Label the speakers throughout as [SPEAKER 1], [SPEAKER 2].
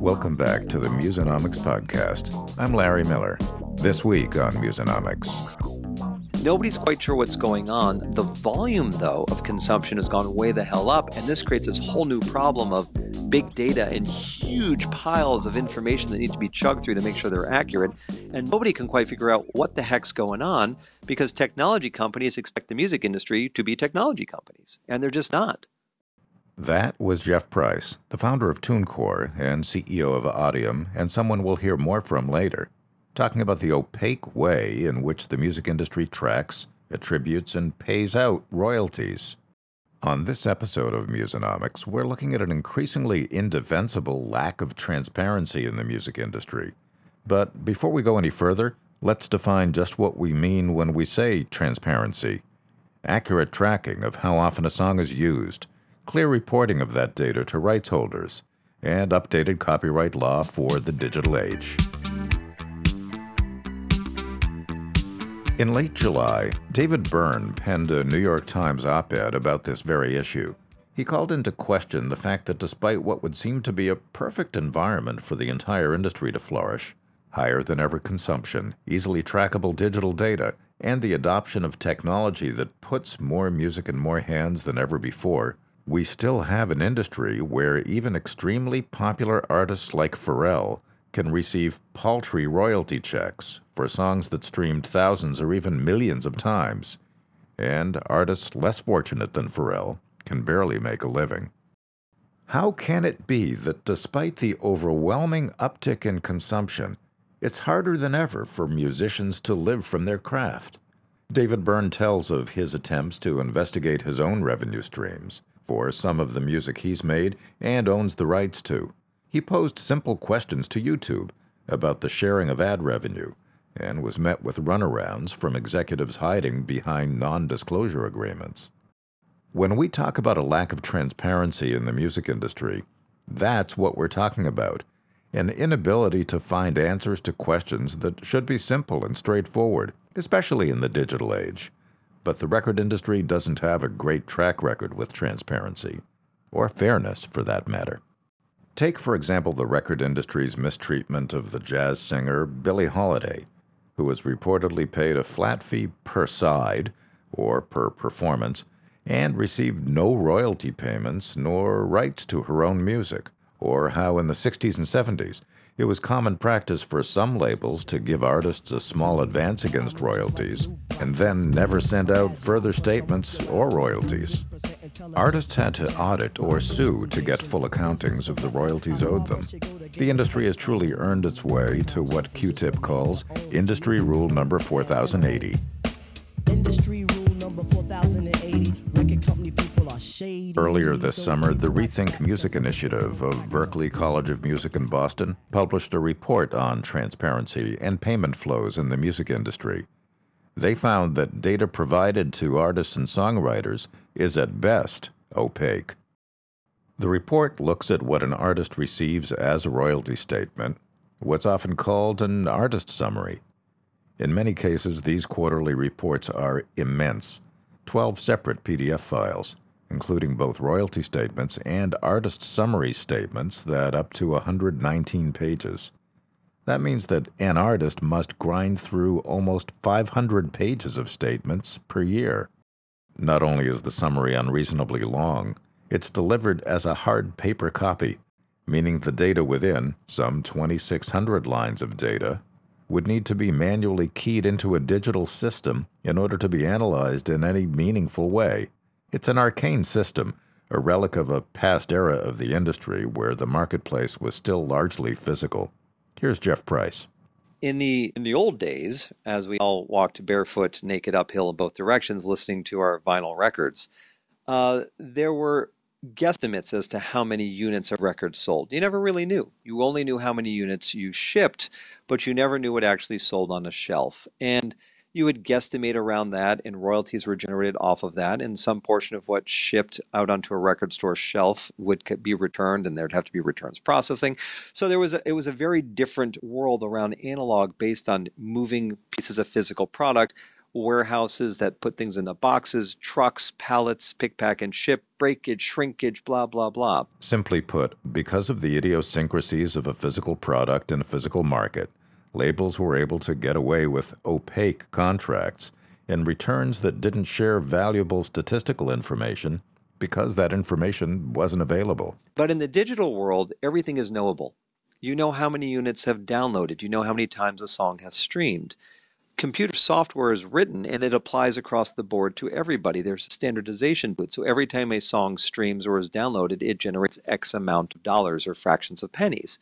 [SPEAKER 1] Welcome back to the Musonomics Podcast. I'm Larry Miller. This week on Musonomics.
[SPEAKER 2] Nobody's quite sure what's going on. The volume, though, of consumption has gone way the hell up, and this creates this whole new problem of big data and huge piles of information that need to be chugged through to make sure they're accurate. And nobody can quite figure out what the heck's going on because technology companies expect the music industry to be technology companies, and they're just not.
[SPEAKER 1] That was Jeff Price, the founder of TuneCore and CEO of Audiam, and someone we'll hear more from later, talking about the opaque way in which the music industry tracks, attributes, and pays out royalties. On this episode of Musonomics, we're looking at an increasingly indefensible lack of transparency in the music industry. But before we go any further, let's define just what we mean when we say transparency. Accurate tracking of how often a song is used, clear reporting of that data to rights holders, and updated copyright law for the digital age. In late July, David Byrne penned a New York Times op ed about this very issue. He called into question the fact that despite what would seem to be a perfect environment for the entire industry to flourish, higher than ever consumption, easily trackable digital data, and the adoption of technology that puts more music in more hands than ever before, we still have an industry where even extremely popular artists like Pharrell can receive paltry royalty checks for songs that streamed thousands or even millions of times, and artists less fortunate than Pharrell can barely make a living. How can it be that despite the overwhelming uptick in consumption, it's harder than ever for musicians to live from their craft? David Byrne tells of his attempts to investigate his own revenue streams for some of the music he's made and owns the rights to. He posed simple questions to YouTube about the sharing of ad revenue and was met with runarounds from executives hiding behind non disclosure agreements. When we talk about a lack of transparency in the music industry, that's what we're talking about an inability to find answers to questions that should be simple and straightforward, especially in the digital age. But the record industry doesn't have a great track record with transparency, or fairness for that matter. Take, for example, the record industry's mistreatment of the jazz singer Billie Holiday, who was reportedly paid a flat fee per side, or per performance, and received no royalty payments nor rights to her own music, or how in the 60s and 70s it was common practice for some labels to give artists a small advance against royalties and then never send out further statements or royalties. Artists had to audit or sue to get full accountings of the royalties owed them. The industry has truly earned its way to what Q Tip calls Industry Rule Number 4080. Earlier this summer, the Rethink Music Initiative of Berklee College of Music in Boston published a report on transparency and payment flows in the music industry. They found that data provided to artists and songwriters is at best opaque. The report looks at what an artist receives as a royalty statement, what's often called an artist summary. In many cases, these quarterly reports are immense 12 separate PDF files, including both royalty statements and artist summary statements that up to 119 pages. That means that an artist must grind through almost 500 pages of statements per year. Not only is the summary unreasonably long, it's delivered as a hard paper copy, meaning the data within, some 2,600 lines of data, would need to be manually keyed into a digital system in order to be analyzed in any meaningful way. It's an arcane system, a relic of a past era of the industry where the marketplace was still largely physical. Here's Jeff Price.
[SPEAKER 2] In the in the old days, as we all walked barefoot, naked uphill in both directions, listening to our vinyl records, uh, there were guesstimates as to how many units of records sold. You never really knew. You only knew how many units you shipped, but you never knew what actually sold on a shelf. And you would guesstimate around that, and royalties were generated off of that. And some portion of what shipped out onto a record store shelf would be returned, and there'd have to be returns processing. So there was a, it was a very different world around analog based on moving pieces of physical product warehouses that put things into boxes, trucks, pallets, pick, pack, and ship, breakage, shrinkage, blah, blah, blah.
[SPEAKER 1] Simply put, because of the idiosyncrasies of a physical product in a physical market, labels were able to get away with opaque contracts and returns that didn't share valuable statistical information because that information wasn't available.
[SPEAKER 2] But in the digital world, everything is knowable. You know how many units have downloaded, you know how many times a song has streamed computer software is written and it applies across the board to everybody. There's standardization to it. So every time a song streams or is downloaded, it generates X amount of dollars or fractions of pennies.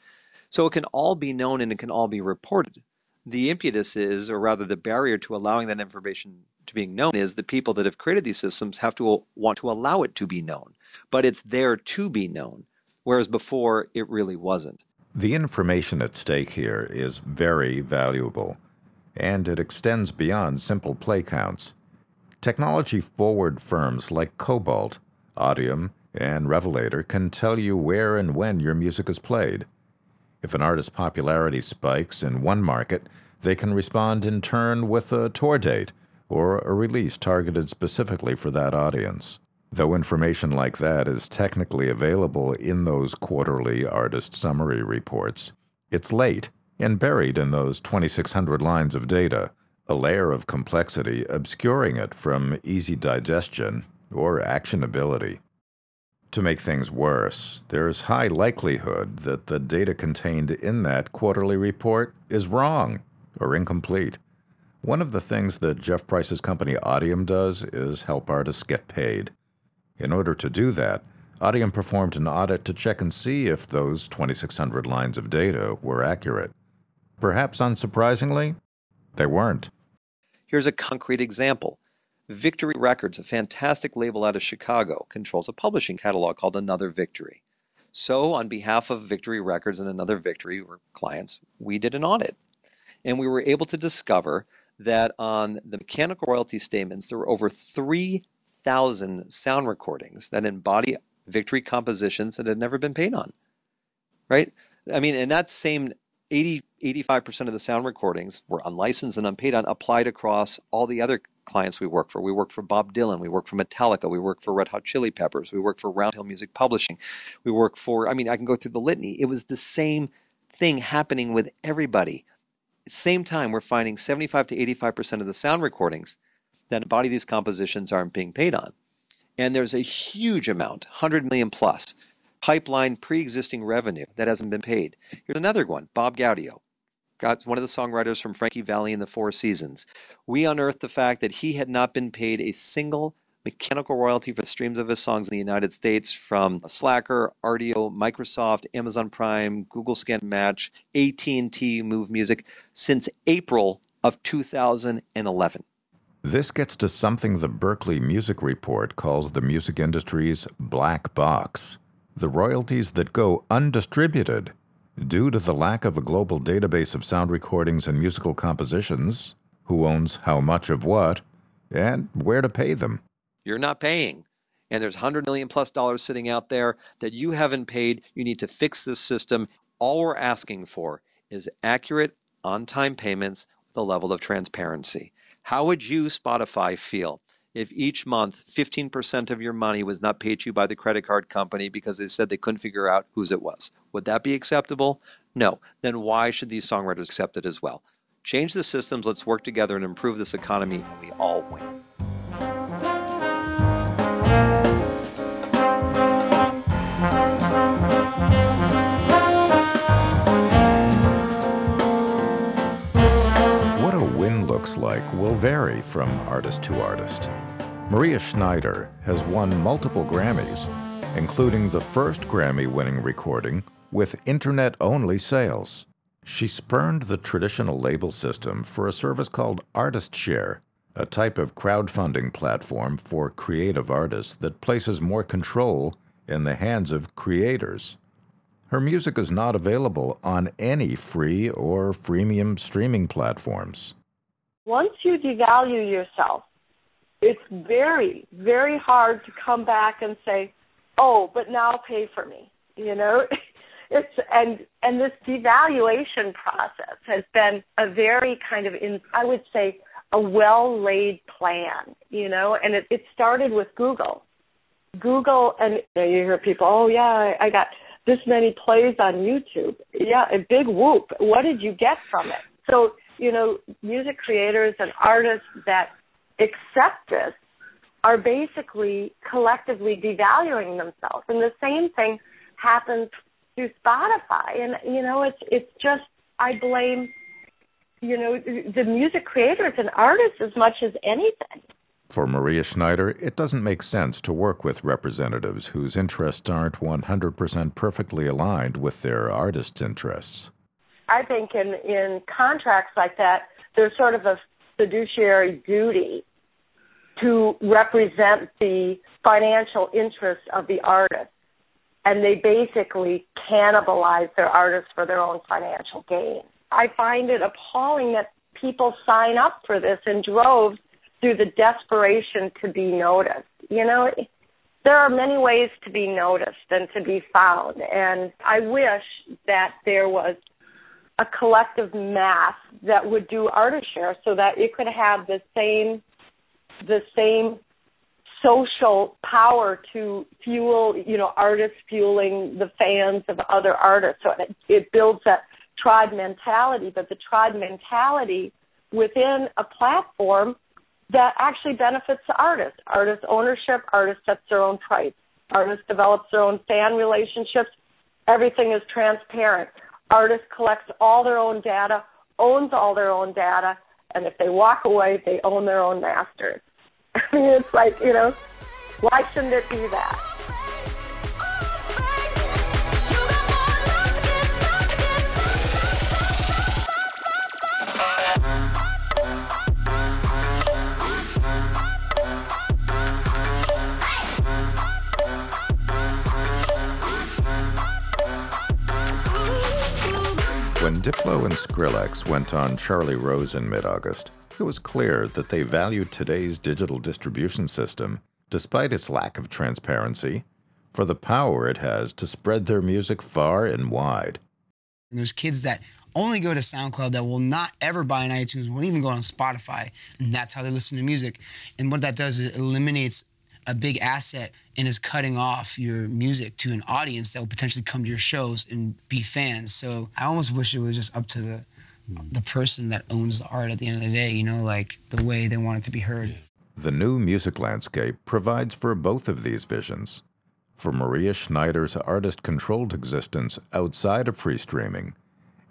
[SPEAKER 2] So it can all be known and it can all be reported. The impetus is, or rather the barrier to allowing that information to being known is the people that have created these systems have to want to allow it to be known. But it's there to be known, whereas before it really wasn't.
[SPEAKER 1] The information at stake here is very valuable and it extends beyond simple play counts. Technology forward firms like Kobalt, Audiam, and Revelator can tell you where and when your music is played. If an artist's popularity spikes in one market, they can respond in turn with a tour date or a release targeted specifically for that audience. Though information like that is technically available in those quarterly artist summary reports, it's late and buried in those 2,600 lines of data, a layer of complexity obscuring it from easy digestion or actionability. To make things worse, there's high likelihood that the data contained in that quarterly report is wrong or incomplete. One of the things that Jeff Price's company Audiam does is help artists get paid. In order to do that, Audiam performed an audit to check and see if those 2,600 lines of data were accurate. Perhaps unsurprisingly, they weren't.
[SPEAKER 2] Here's a concrete example. Victory Records, a fantastic label out of Chicago, controls a publishing catalog called Another Victory. So, on behalf of Victory Records and Another Victory, or clients, we did an audit. And we were able to discover that on the mechanical royalty statements, there were over 3,000 sound recordings that embody Victory compositions that had never been paid on. Right? I mean, and that same 80, 85% of the sound recordings were unlicensed and unpaid on, applied across all the other clients we work for. We work for Bob Dylan, we work for Metallica, we work for Red Hot Chili Peppers, we work for Roundhill Music Publishing, we work for, I mean, I can go through the litany. It was the same thing happening with everybody. Same time, we're finding 75 to 85% of the sound recordings that embody these compositions aren't being paid on. And there's a huge amount, 100 million plus, pipeline pre-existing revenue that hasn't been paid. Here's another one, Bob Gaudio. Got one of the songwriters from Frankie Valli and the Four Seasons. We unearthed the fact that he had not been paid a single mechanical royalty for the streams of his songs in the United States from Slacker, Rdio, Microsoft, Amazon Prime, Google Scan Match, AT&T Muve Music since April of 2011.
[SPEAKER 1] This gets to something the Berklee Music Report calls the music industry's black box the royalties that go undistributed due to the lack of a global database of sound recordings and musical compositions, who owns how much of what, and where to pay them.
[SPEAKER 2] You're not paying. And there's 100 million plus dollars sitting out there that you haven't paid. You need to fix this system. All we're asking for is accurate, on time payments with a level of transparency. How would you, Spotify, feel if each month 15% of your money was not paid to you by the credit card company because they said they couldn't figure out whose it was. Would that be acceptable? No. Then why should these songwriters accept it as well? Change the systems, let's work together and improve this economy, and we all win.
[SPEAKER 1] What a win looks like will vary from artist to artist. Maria Schneider has won multiple Grammys, including the first Grammy winning recording with internet only sales. She spurned the traditional label system for a service called Artist Share, a type of crowdfunding platform for creative artists that places more control in the hands of creators. Her music is not available on any free or freemium streaming platforms
[SPEAKER 3] once you devalue yourself, it's very, very hard to come back and say, "Oh, but now pay for me." You know, it's and and this devaluation process has been a very kind of in I would say a well laid plan, you know, and it, it started with Google. Google, and you, know, you hear people, oh yeah, I, I got this many plays on YouTube. Yeah, a big whoop. What did you get from it? So, you know, music creators and artists that accept this are basically collectively devaluing themselves. And the same thing happens through Spotify. And, you know, it's, it's just, I blame you know, the music creators and artists as much as anything.
[SPEAKER 1] For Maria Schneider, it doesn't make sense to work with representatives whose interests aren't 100% perfectly aligned with their artists' interests.
[SPEAKER 3] I think in, in contracts like that, there's sort of a fiduciary duty to represent the financial interests of the artist. And they basically cannibalize their artists for their own financial gain. I find it appalling that people sign up for this in droves through the desperation to be noticed. You know, there are many ways to be noticed and to be found. And I wish that there was a collective mass that would do artist share so that it could have the same the same social power to fuel, you know, artists fueling the fans of other artists. So it, it builds that tribe mentality, but the tribe mentality within a platform that actually benefits the artist. Artist ownership, artist sets their own price. Artist develops their own fan relationships. Everything is transparent. Artist collects all their own data, owns all their own data, and if they walk away, they own their own masters. I mean, it's like, you know, why shouldn't it be that?
[SPEAKER 1] When Diplo and Skrillex went on Charlie Rose in mid August, it was clear that they valued today's digital distribution system, despite its lack of transparency, for the power it has to spread their music far and wide.
[SPEAKER 4] And there's kids that only go to SoundCloud that will not ever buy an iTunes, won't even go on Spotify, and that's how they listen to music. And what that does is it eliminates a big asset and is cutting off your music to an audience that will potentially come to your shows and be fans. So I almost wish it was just up to the Hmm. the person that owns the art at the end of the day, you know, like the way they want it to be heard.
[SPEAKER 1] The new music landscape provides for both of these visions. For Maria Schneider's artist controlled existence outside of free streaming,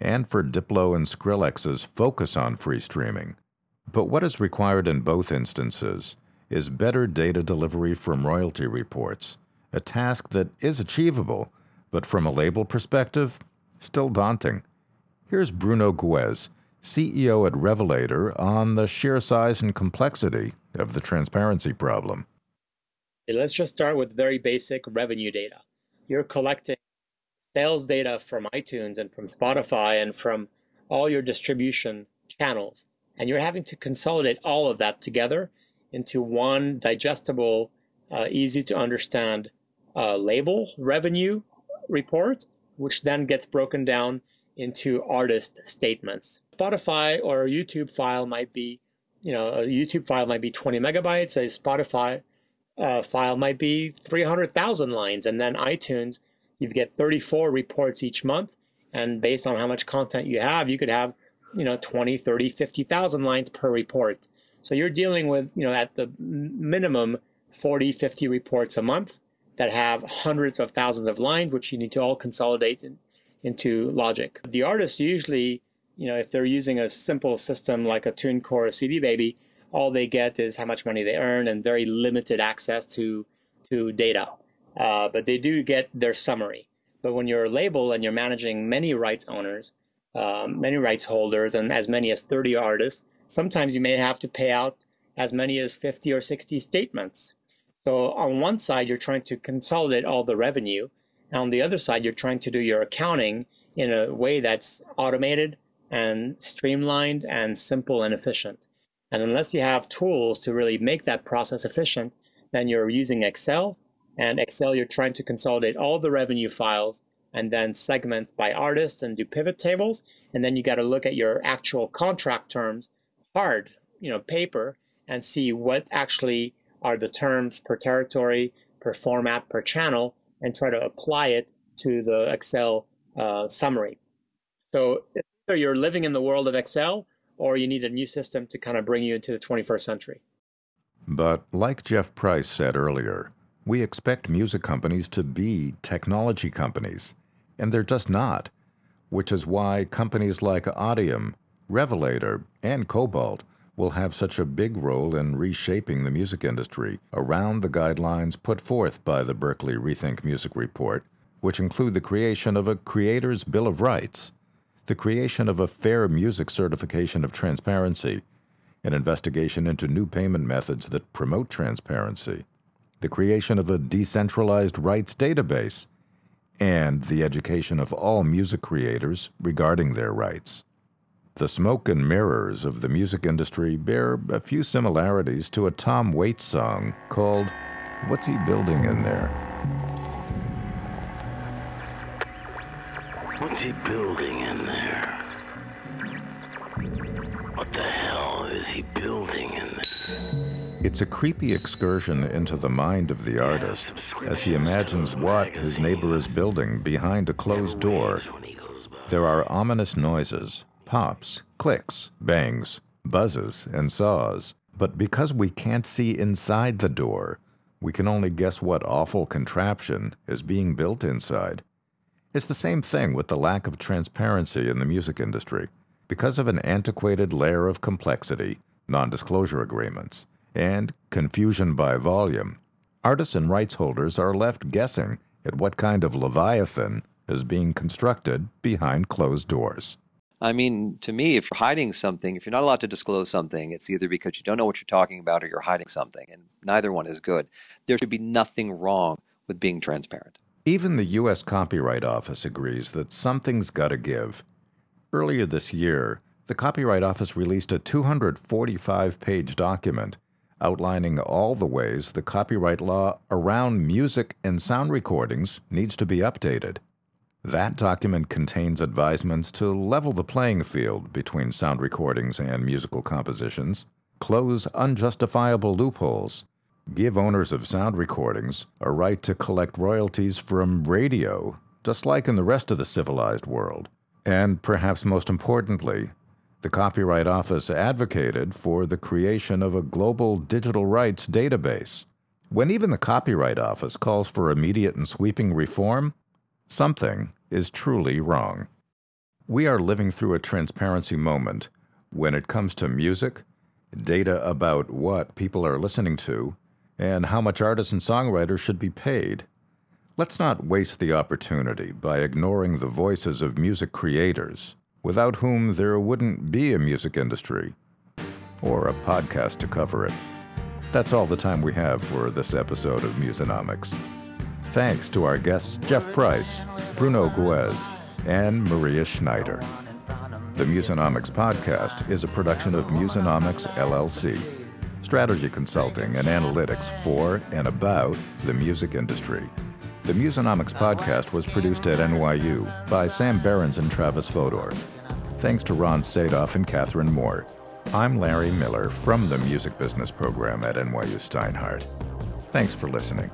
[SPEAKER 1] and for Diplo and Skrillex's focus on free streaming. But what is required in both instances is better data delivery from royalty reports, a task that is achievable, but from a label perspective, still daunting. Here's Bruno Guez, CEO at Revelator, on the sheer size and complexity of the transparency problem.
[SPEAKER 5] Let's just start with very basic revenue data. You're collecting sales data from iTunes and from Spotify and from all your distribution channels, and you're having to consolidate all of that together into one digestible, uh, easy to understand uh, label revenue report, which then gets broken down into artist statements. Spotify or a YouTube file might be, you know, a YouTube file might be 20 megabytes, a Spotify uh, file might be 300,000 lines, and then iTunes, you get 34 reports each month. And based on how much content you have, you could have, you know, 20, 30, 50,000 lines per report. So you're dealing with, you know, at the minimum 40, 50 reports a month that have hundreds of thousands of lines, which you need to all consolidate into logic. The artists usually, you know, if they're using a simple system like a TuneCore or a CD Baby, all they get is how much money they earn and very limited access to to data. Uh, but they do get their summary. But when you're a label and you're managing many rights owners, um, many rights holders, and as many as 30 artists, sometimes you may have to pay out as many as 50 or 60 statements. So on one side, you're trying to consolidate all the revenue. And on the other side, you're trying to do your accounting in a way that's automated and streamlined and simple and efficient. And unless you have tools to really make that process efficient, then you're using Excel. And Excel, you're trying to consolidate all the revenue files and then segment by artist and do pivot tables. And then you got to look at your actual contract terms hard you know paper and see what actually are the terms per territory, per format, per channel, and try to apply it to the Excel uh, summary. So either you're living in the world of Excel or you need a new system to kind of bring you into the 21st century.
[SPEAKER 1] But like Jeff Price said earlier, we expect music companies to be technology companies, and they're just not, which is why companies like Audiam, Revelator, and Kobalt will have such a big role in reshaping the music industry around the guidelines put forth by the Berklee Rethink Music Report, which include the creation of a Creator's Bill of Rights, the creation of a Fair Music Certification of Transparency, an investigation into new payment methods that promote transparency, the creation of a decentralized rights database, and the education of all music creators regarding their rights. The smoke and mirrors of the music industry bear a few similarities to a Tom Waits song called What's He Building in There?
[SPEAKER 6] What's he building in there? What the hell is he building in there?
[SPEAKER 1] It's a creepy excursion into the mind of the artist as he imagines what his neighbor is building behind a closed door. There are ominous noises, pops, clicks, bangs, buzzes, and saws. But because we can't see inside the door, we can only guess what awful contraption is being built inside. It's the same thing with the lack of transparency in the music industry. Because of an antiquated layer of complexity, non disclosure agreements, and confusion by volume, artists and rights holders are left guessing at what kind of leviathan is being constructed behind closed doors.
[SPEAKER 2] I mean, to me, if you're hiding something, if you're not allowed to disclose something, it's either because you don't know what you're talking about or you're hiding something, and neither one is good. There should be nothing wrong with being transparent.
[SPEAKER 1] Even the U.S. Copyright Office agrees that something's got to give. Earlier this year, the Copyright Office released a 245 page document outlining all the ways the copyright law around music and sound recordings needs to be updated. That document contains advisements to level the playing field between sound recordings and musical compositions, close unjustifiable loopholes, give owners of sound recordings a right to collect royalties from radio, just like in the rest of the civilized world. And perhaps most importantly, the Copyright Office advocated for the creation of a global digital rights database. When even the Copyright Office calls for immediate and sweeping reform, something is truly wrong. We are living through a transparency moment when it comes to music, data about what people are listening to, and how much artists and songwriters should be paid. Let's not waste the opportunity by ignoring the voices of music creators, without whom there wouldn't be a music industry or a podcast to cover it. That's all the time we have for this episode of Musonomics. Thanks to our guests Jeff Price, Bruno Guez, and Maria Schneider. The Musonomics podcast is a production of Musonomics LLC, strategy consulting and analytics for and about the music industry. The Musonomics podcast was produced at NYU by Sam Behrens and Travis Fodor. Thanks to Ron Sadoff and Catherine Moore. I'm Larry Miller from the Music Business Program at NYU Steinhardt. Thanks for listening.